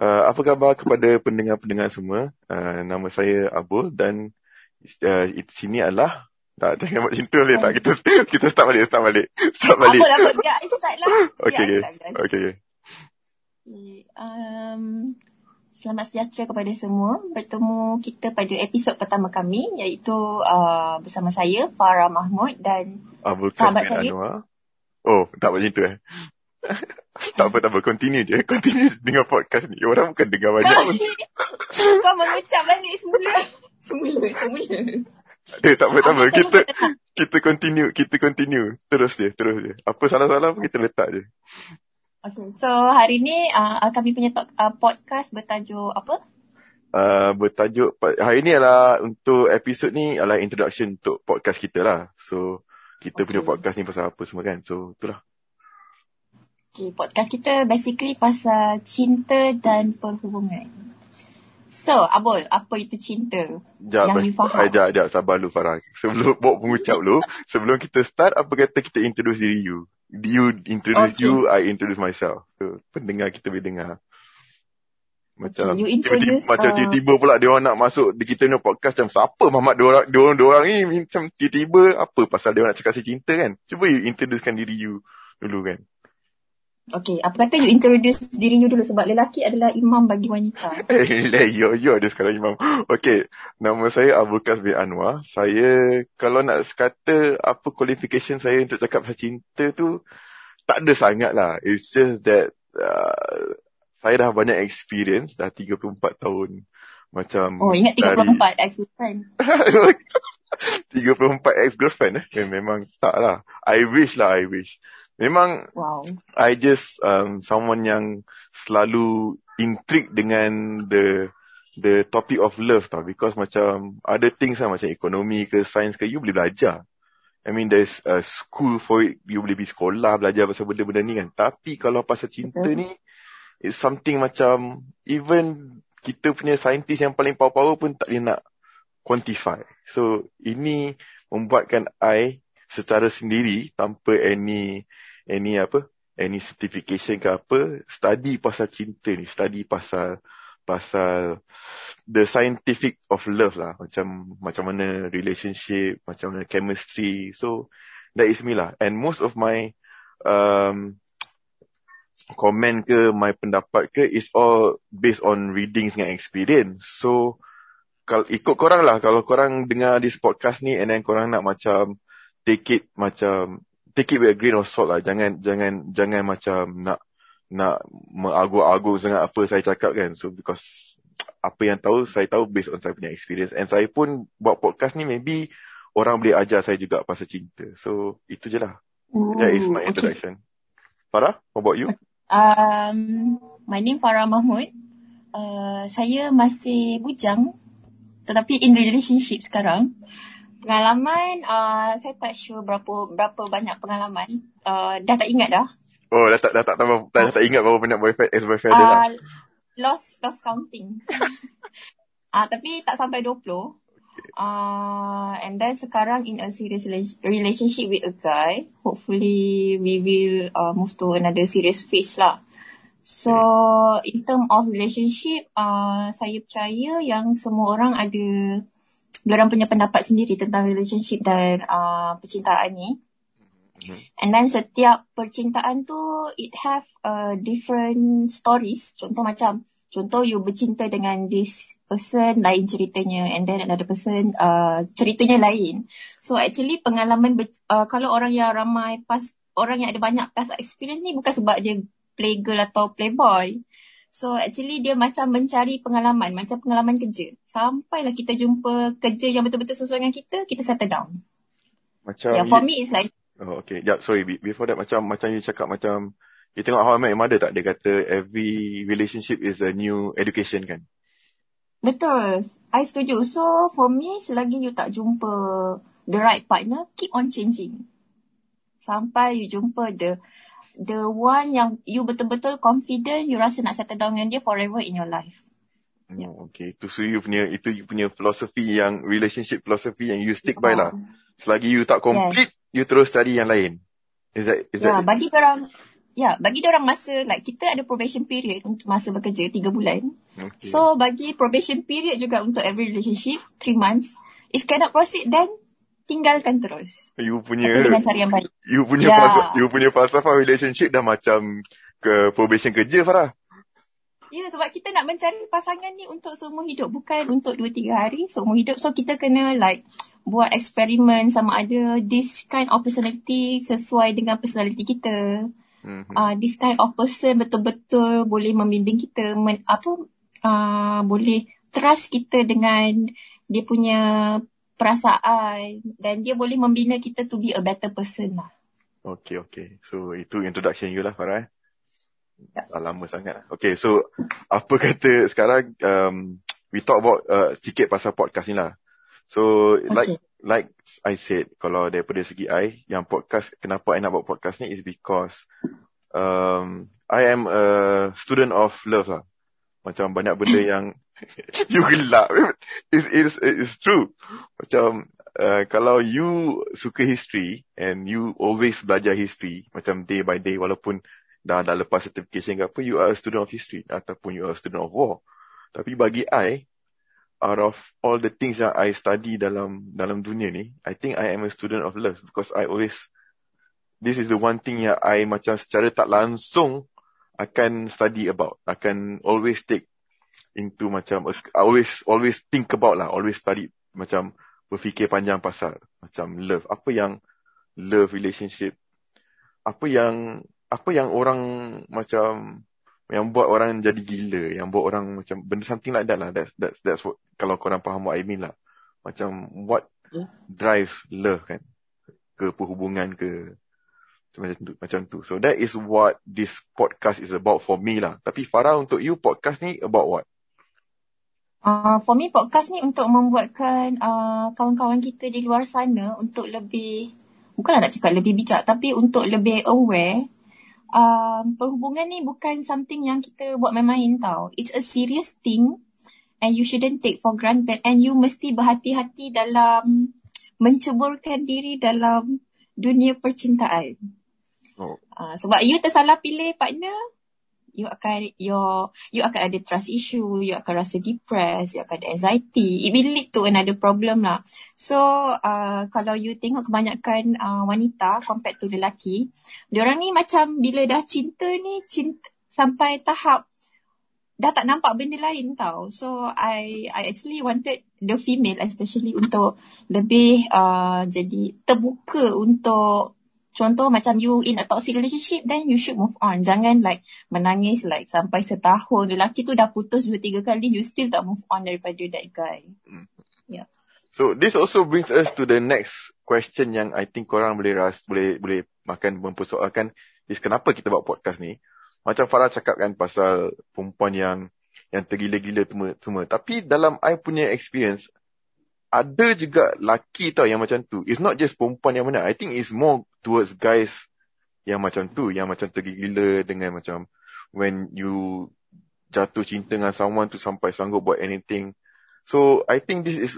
Uh, apa khabar kepada pendengar-pendengar semua? Uh, nama saya Abul dan uh, sini adalah tak jangan buat cinta boleh tak kita kita start balik start balik start balik. Apa lah biar I start lah. Okay, okay. okay. okay. Um, selamat sejahtera kepada semua. Bertemu kita pada episod pertama kami iaitu uh, bersama saya Farah Mahmud dan Abul sahabat saya. Anwar. Oh, tak buat cinta eh. tak apa, tak apa. Continue je. Continue dengan podcast ni. Orang bukan dengar banyak pun. Kau mengucap balik semula. Semula, semula. Eh, tak apa, tak apa. Kita, kita continue, kita continue. Terus je, terus je. Apa salah-salah pun kita letak je. Okay, so hari ni uh, kami punya talk, uh, podcast bertajuk apa? Uh, bertajuk, hari ni adalah untuk episod ni adalah introduction untuk podcast kita lah. So, kita okay. punya podcast ni pasal apa semua kan. So, itulah. Okay, podcast kita basically pasal cinta dan perhubungan. So, Abul, apa itu cinta jap, yang you faham? Sekejap, sekejap, sabar lu Farah. Sebelum buat pengucap lu, sebelum kita start, apa kata kita introduce diri you? You introduce okay. you, I introduce myself. So, pendengar kita boleh dengar. Macam okay, tiba-tiba, uh... macam tiba-tiba pula dia orang nak masuk di kita ni podcast macam siapa Muhammad dia orang dia orang, dia orang ni macam tiba-tiba apa pasal dia orang nak cakap si cinta kan. Cuba you introducekan diri you dulu kan. Okay, apa kata you introduce diri you dulu sebab lelaki adalah imam bagi wanita. Eh, yo, yo ada sekarang imam. Okay, nama saya Abul Kas bin Anwar. Saya, kalau nak kata apa qualification saya untuk cakap pasal cinta tu, tak ada sangat lah. It's just that uh, saya dah banyak experience, dah 34 tahun. Macam Oh, ingat 34 dari... ex-girlfriend. 34 ex-girlfriend eh? Memang tak lah. I wish lah, I wish. Memang wow. I just um, someone yang selalu intrigued dengan the the topic of love tau because macam ada things lah macam ekonomi ke sains ke you boleh belajar. I mean there's a school for it you boleh pergi sekolah belajar pasal benda-benda ni kan. Tapi kalau pasal cinta ni it's something macam even kita punya scientist yang paling power-power pun tak boleh nak quantify. So ini membuatkan I secara sendiri tanpa any any apa any certification ke apa study pasal cinta ni study pasal pasal the scientific of love lah. Macam macam mana relationship macam mana chemistry. So that is me lah. And most of my um comment ke my pendapat ke is all based on readings dengan experience. So kalau ikut korang lah. Kalau korang dengar this podcast ni and then korang nak macam take it macam take it with a grain of salt lah. Jangan jangan jangan macam nak nak mengagung-agung sangat apa saya cakap kan. So because apa yang tahu saya tahu based on saya punya experience and saya pun buat podcast ni maybe orang boleh ajar saya juga pasal cinta. So itu je lah. Ooh, That is my introduction. Okay. Farah, what about you? Um, my name Farah Mahmud. Uh, saya masih bujang tetapi in relationship sekarang. Pengalaman, uh, saya tak sure berapa berapa banyak pengalaman. Uh, dah tak ingat dah. Oh, dah tak dah tak tambah dah, dah tak ingat berapa banyak boyfriend ex boyfriend uh, dia lah. Lost lost counting. Ah, uh, tapi tak sampai 20. Uh, and then sekarang in a serious relationship with a guy. Hopefully we will uh, move to another serious phase lah. So in term of relationship, uh, saya percaya yang semua orang ada orang punya pendapat sendiri tentang relationship dan uh, percintaan ni. Mm-hmm. And then setiap percintaan tu it have a uh, different stories. Contoh macam contoh you bercinta dengan this person lain ceritanya and then another person uh, ceritanya lain. So actually pengalaman uh, kalau orang yang ramai pas orang yang ada banyak past experience ni bukan sebab dia playgirl atau playboy. So actually dia macam mencari pengalaman, macam pengalaman kerja. Sampailah kita jumpa kerja yang betul-betul sesuai dengan kita, kita settle down. Macam yeah, for me it's like Oh okay, yeah, sorry before that macam macam you cakap macam you tengok How I Met Your Mother tak dia kata every relationship is a new education kan? Betul. I setuju. So for me selagi you tak jumpa the right partner, keep on changing. Sampai you jumpa the the one yang you betul-betul confident you rasa nak settle down dengan dia forever in your life. Oh, okay. Itu so you punya itu you punya philosophy yang relationship philosophy yang you stick by lah. Selagi you tak complete, yes. you terus cari yang lain. Is that is yeah, that bagi orang Ya, bagi orang masa, like kita ada probation period untuk masa bekerja tiga bulan. Okay. So, bagi probation period juga untuk every relationship, three months. If cannot proceed, then tinggalkan terus. You punya... Tapi dengan cara yang baik. You punya, yeah. pasal, you punya falsafah relationship dah macam ke probation kerja, Farah. Ya, sebab kita nak mencari pasangan ni untuk semua hidup. Bukan untuk dua tiga hari, semua hidup. So, kita kena like buat eksperimen sama ada this kind of personality sesuai dengan personality kita. Mm-hmm. Uh, this kind of person betul-betul boleh membimbing kita men, apa uh, boleh trust kita dengan dia punya perasaan dan dia boleh membina kita to be a better person lah. Okay, okay. So, itu introduction you lah, Farah. Eh? Yep. Dah lama sangat. Okay, so apa kata sekarang um, we talk about uh, sikit pasal podcast ni lah. So, okay. like like I said, kalau daripada segi I, yang podcast, kenapa I nak buat podcast ni is because um, I am a student of love lah. Macam banyak benda yang you gelap. It's, it's, it's true. Macam uh, kalau you suka history and you always belajar history, macam day by day, walaupun dah, dah lepas certification ke apa, you are a student of history ataupun you are a student of war. Tapi bagi I, out of all the things yang I study dalam dalam dunia ni, I think I am a student of love because I always this is the one thing yang I macam secara tak langsung akan study about, akan always take into macam always always think about lah, always study macam berfikir panjang pasal macam love. Apa yang love relationship? Apa yang apa yang orang macam yang buat orang jadi gila, yang buat orang macam benda something like that lah. That's that's that's what kalau korang faham what I mean lah. Macam what yeah. drive love kan ke perhubungan ke macam tu, macam tu. So that is what this podcast is about for me lah. Tapi Farah untuk you podcast ni about what? Uh, for me podcast ni untuk membuatkan uh, kawan-kawan kita di luar sana untuk lebih bukanlah nak cakap lebih bijak tapi untuk lebih aware um, perhubungan ni bukan something yang kita buat main-main tau. It's a serious thing and you shouldn't take for granted and you mesti berhati-hati dalam menceburkan diri dalam dunia percintaan. Oh. Uh, sebab you tersalah pilih partner, you akan you you akan ada trust issue, you akan rasa depressed, you akan ada anxiety. It will lead to another problem lah. So uh, kalau you tengok kebanyakan uh, wanita compared to lelaki, diorang ni macam bila dah cinta ni cinta sampai tahap dah tak nampak benda lain tau. So I I actually wanted the female especially untuk lebih uh, jadi terbuka untuk Contoh macam you in a toxic relationship, then you should move on. Jangan like menangis like sampai setahun. Lelaki tu dah putus dua tiga kali, you still tak move on daripada that guy. Mm. Yeah. So this also brings us to the next question yang I think korang boleh ras, boleh boleh makan mempersoalkan is kenapa kita buat podcast ni. Macam Farah cakap kan pasal perempuan yang yang tergila-gila semua, semua. Tapi dalam I punya experience, ada juga laki tau yang macam tu. It's not just perempuan yang mana. I think it's more towards guys yang macam tu. Yang macam tergila dengan macam when you jatuh cinta dengan someone tu sampai sanggup buat anything. So I think this is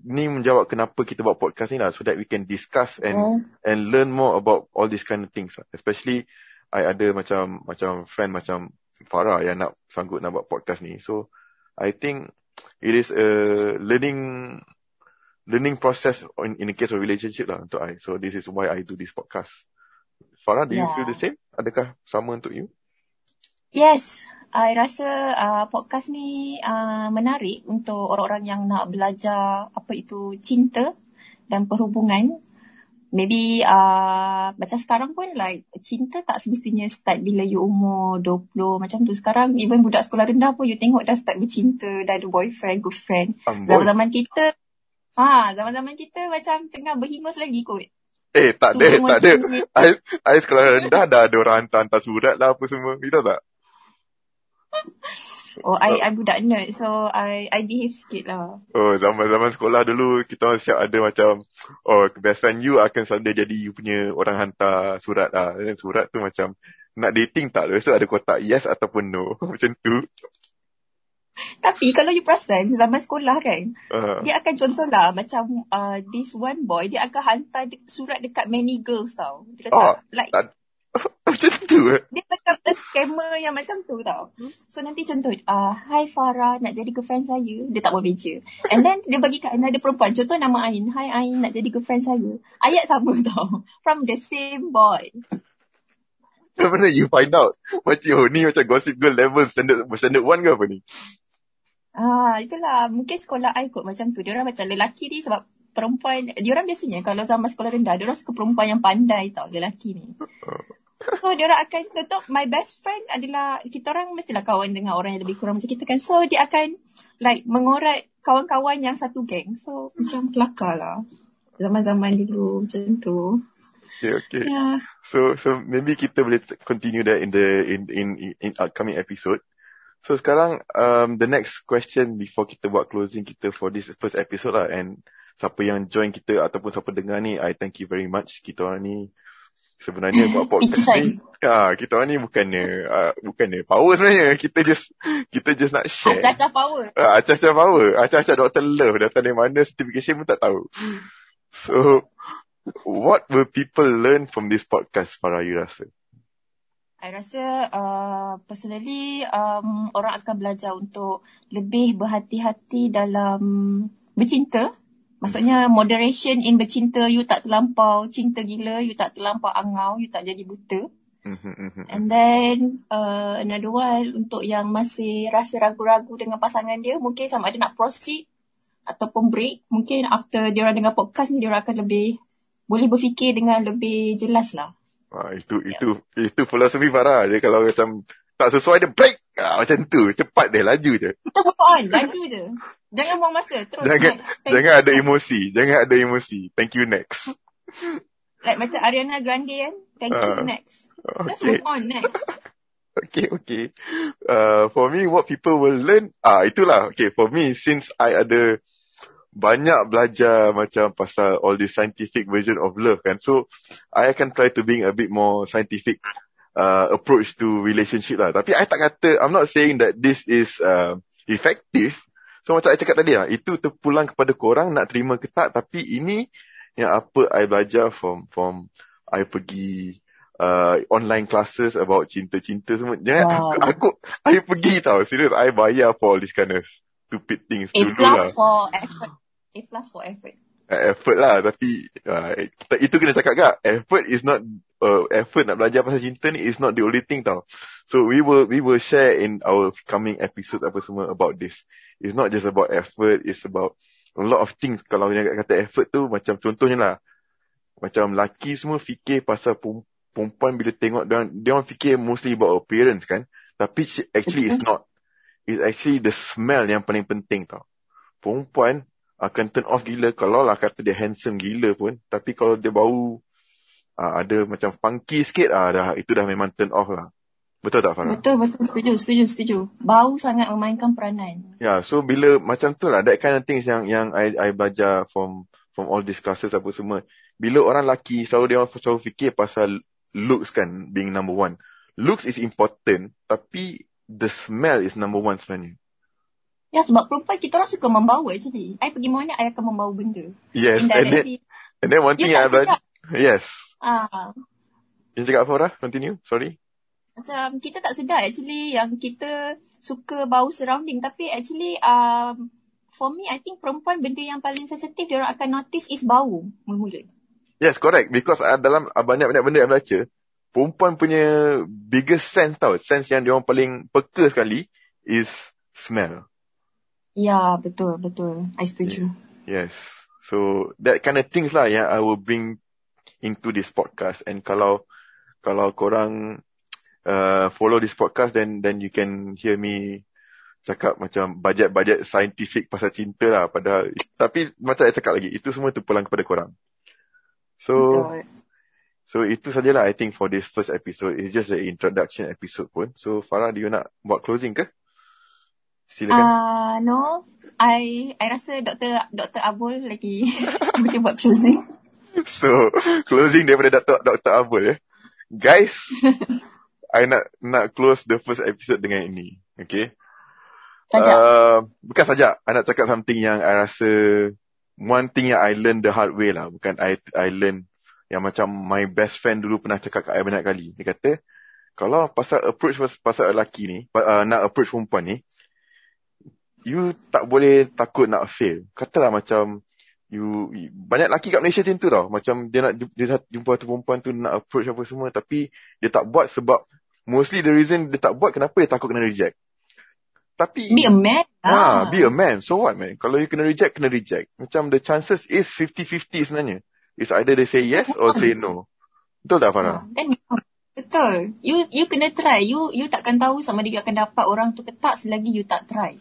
ni menjawab kenapa kita buat podcast ni lah. So that we can discuss and oh. and learn more about all these kind of things. Especially I ada macam macam friend macam Farah yang nak sanggup nak buat podcast ni. So I think it is a learning learning process in, in the case of relationship lah untuk I. So this is why I do this podcast. Farah, do yeah. you feel the same? Adakah sama untuk you? Yes, I rasa uh, podcast ni uh, menarik untuk orang-orang yang nak belajar apa itu cinta dan perhubungan. Maybe uh, macam sekarang pun like cinta tak semestinya start bila you umur 20 macam tu. Sekarang even budak sekolah rendah pun you tengok dah start bercinta, dah ada boyfriend, girlfriend. Zaman-zaman kita Ha, zaman-zaman kita macam tengah berhingus lagi kot. Eh, tak ada, tak ada. Ais sekolah rendah dah ada orang hantar-hantar surat lah apa semua. Kita tak? Oh, I, I budak nerd. So, I I behave sikit lah. Oh, zaman-zaman sekolah dulu, kita siap ada macam, oh, best friend you akan selalu jadi you punya orang hantar surat lah. Dan surat tu macam, nak dating tak? Lepas tu ada kotak yes ataupun no. macam tu. Tapi kalau you perasan zaman sekolah kan, uh. dia akan contohlah macam uh, this one boy dia akan hantar surat dekat many girls tau. Dia kata oh, like tak, macam tu eh? Dia macam scammer yang macam tu tau. So nanti contoh, uh, Hi Farah, nak jadi girlfriend saya. Dia tak buat meja. And then dia bagi kat another perempuan. Contoh nama Ain. Hi Ain, nak jadi girlfriend saya. Ayat sama tau. From the same boy. Macam mana you find out? Macam oh, ni macam gossip girl level standard standard one ke apa ni? Ah, itulah. Mungkin sekolah I kot macam tu. Dia orang macam lelaki ni sebab perempuan, dia orang biasanya kalau zaman sekolah rendah, dia orang suka perempuan yang pandai tau, lelaki ni. So dia orang akan tutup my best friend adalah kita orang mestilah kawan dengan orang yang lebih kurang macam kita kan. So dia akan like mengorat kawan-kawan yang satu geng. So macam kelakar lah. Zaman-zaman dulu macam tu. Okay, okay. Yeah. So so maybe kita boleh continue that in the in in in upcoming episode. So sekarang um the next question before kita buat closing kita for this first episode lah and siapa yang join kita ataupun siapa dengar ni, I thank you very much. Kita orang ni sebenarnya buat podcast ni. Ya, kita orang ni bukannya uh, bukannya power sebenarnya. Kita just kita just nak share. Acah-acah power. Uh, acah-acah power. Acah-acah Dr. Love datang dari mana certification pun tak tahu. So, what will people learn from this podcast, para you rasa? I rasa uh, personally um, orang akan belajar untuk lebih berhati-hati dalam bercinta Maksudnya moderation in bercinta, you tak terlampau cinta gila, you tak terlampau angau, you tak jadi buta. Mm-hmm. And then uh, another one untuk yang masih rasa ragu-ragu dengan pasangan dia, mungkin sama ada nak proceed ataupun break. Mungkin after dia orang dengar podcast ni, dia orang akan lebih boleh berfikir dengan lebih jelas lah. Ah, itu, yeah. itu, itu filosofi Farah. Dia kalau macam tak sesuai dia break. Ah, macam tu. Cepat dia, laju je. Kita on, laju je. Jangan buang masa. Terus jangan, jangan ada emosi. Jangan ada emosi. Thank you next. Like macam Ariana Grande kan. Thank uh, you ah, next. Okay. Let's move on next. okay, okay. Uh, for me, what people will learn. Ah, itulah. Okay, for me, since I ada banyak belajar macam pasal all the scientific version of love kan. So, I akan try to being a bit more scientific uh, approach to relationship lah. Tapi I tak kata, I'm not saying that this is uh, effective. So macam I cakap tadi lah, itu terpulang kepada korang nak terima ke tak. Tapi ini yang apa I belajar from from I pergi uh, online classes about cinta-cinta semua. Jangan wow. aku, aku, I pergi tau. Serius, I bayar for all this kind of stupid things A dulu plus lah. for effort. A plus for effort. Uh, effort lah. Tapi uh, itu kena cakap kak. Effort is not uh, effort nak belajar pasal cinta ni is not the only thing tau. So we will we will share in our coming episode apa semua about this. It's not just about effort, it's about a lot of things. Kalau yang kata effort tu macam contohnya lah. Macam laki semua fikir pasal perempuan bila tengok dia, dia orang fikir mostly about appearance kan. Tapi actually it's not. It's actually the smell yang paling penting tau. Perempuan akan turn off gila kalau lah kata dia handsome gila pun. Tapi kalau dia bau uh, ada macam funky sikit ah uh, dah itu dah memang turn off lah. Betul tak Farah? Betul betul setuju setuju setuju. Bau sangat memainkan peranan. Ya, yeah, so bila macam tu lah that kind of things yang yang I I belajar from from all these classes apa semua. Bila orang lelaki selalu dia selalu fikir pasal looks kan being number one. Looks is important tapi the smell is number one sebenarnya. Ya sebab perempuan kita orang suka membau actually. I pergi mana I akan membau benda. Yes. And then, and then one thing I belajar. Yes. Ah. Yang cakap apa Farah? Continue. Sorry. Macam kita tak sedar actually yang kita suka bau surrounding. Tapi actually um, for me I think perempuan benda yang paling sensitif dia orang akan notice is bau mula-mula. Yes, correct. Because uh, dalam uh, banyak-banyak benda yang baca, perempuan punya biggest sense tau. Sense yang dia orang paling peka sekali is smell. Ya, betul, betul. I setuju. Yes. So, that kind of things lah yang I will bring into this podcast and kalau kalau korang uh, follow this podcast then then you can hear me cakap macam bajet-bajet scientific pasal cinta lah padahal tapi macam saya cakap lagi itu semua tu pulang kepada korang so Betul. so itu sajalah I think for this first episode it's just an introduction episode pun so Farah do you nak buat closing ke silakan uh, no I I rasa Dr. Dr. Abul lagi boleh buat closing So, closing daripada Dr. Dr. Abul ya. Guys, I nak nak close the first episode dengan ini. Okay. Uh, bukan saja, I nak cakap something yang I rasa one thing yang I learn the hard way lah. Bukan I I learn Yang macam my best friend dulu pernah cakap kat I banyak kali. Dia kata, kalau pasal approach pasal lelaki ni, uh, nak approach perempuan ni, you tak boleh takut nak fail. Katalah macam, you, banyak lelaki kat Malaysia macam tu tau. Macam dia nak dia jumpa tu perempuan tu nak approach apa semua, tapi dia tak buat sebab, mostly the reason dia tak buat, kenapa dia takut kena reject. Tapi Be a man. Ha, be a man. So what man? Kalau you kena reject, kena reject. Macam the chances is 50-50 sebenarnya. It's either they say yes or say no. Betul tak Farah? Then, betul. You you kena try. You you takkan tahu sama dia akan dapat orang tu ke tak selagi you tak try.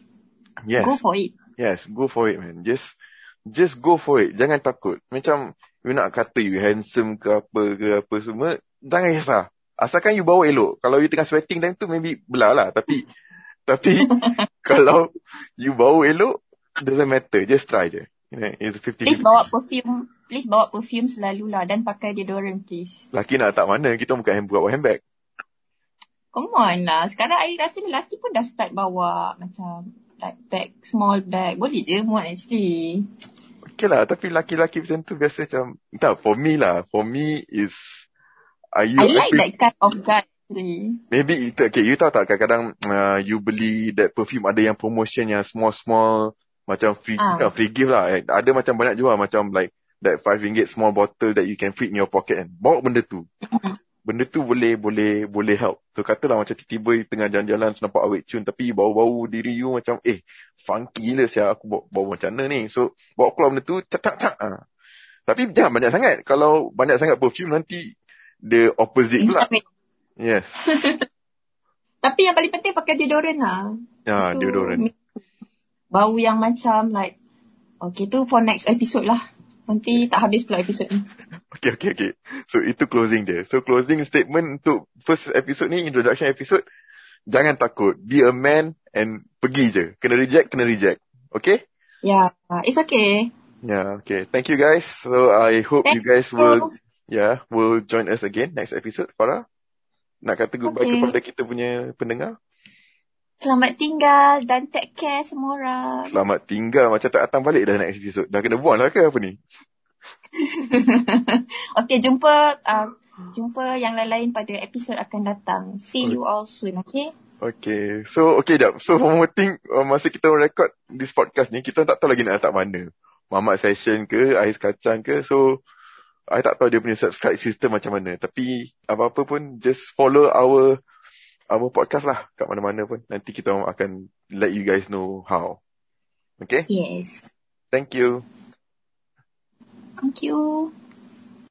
Yes. Go for it. Yes, go for it man. Just just go for it. Jangan takut. Macam you nak kata you handsome ke apa ke apa semua, jangan risau. Asalkan you bawa elok. Kalau you tengah sweating time tu maybe belah lah. Tapi tapi kalau you bau elok, doesn't matter. Just try je. You know, it's 50 Please bawa perfume. Please bawa perfume selalulah dan pakai deodorant please. Laki nak tak mana, kita bukan hand, bawa handbag. Come on lah. Sekarang I rasa lelaki pun dah start bawa macam like bag, small bag. Boleh je muat actually. Okay lah, tapi laki-laki macam tu biasa macam, tak, for me lah. For me is, are you, I like that kind of guy. Maybe itu okay, you tahu tak kadang-kadang uh, you beli that perfume ada yang promotion yang small-small macam free ah. free gift lah. Eh, ada macam banyak jual macam like that 5 ringgit small bottle that you can fit in your pocket kan. Bawa benda tu. benda tu boleh boleh boleh help. So katalah macam tiba-tiba tengah jalan-jalan nampak awet cun tapi bau-bau diri you macam eh funky gila sia aku bawa, bawa macam mana ni. So bawa keluar benda tu cak cak cak. Ah. Tapi jangan banyak sangat. Kalau banyak sangat perfume nanti the opposite pula. Yes. Tapi yang paling penting pakai deodorant lah. Ya, itu deodorant. Bau yang macam like, okay tu for next episode lah. Nanti tak habis pula episode ni. Okay, okay, okay. So itu closing je. So closing statement untuk first episode ni, introduction episode. Jangan takut. Be a man and pergi je. Kena reject, kena reject. Okay? Yeah, it's okay. Yeah, okay. Thank you guys. So I hope Thank you guys will, yeah, will join us again next episode. Farah? nak kata goodbye okay. kepada kita punya pendengar? Selamat tinggal dan take care semua orang. Selamat tinggal. Macam tak datang balik dah next episode. Dah kena buang lah ke apa ni? okay, jumpa uh, jumpa yang lain-lain pada episod akan datang. See you all soon, okay? Okay. So, okay jap. So, one more thing. Uh, masa kita record this podcast ni, kita tak tahu lagi nak letak mana. Mamat session ke, ais kacang ke. So, I tak tahu dia punya subscribe system macam mana. Tapi apa-apa pun just follow our our podcast lah kat mana-mana pun. Nanti kita akan let you guys know how. Okay? Yes. Thank you. Thank you.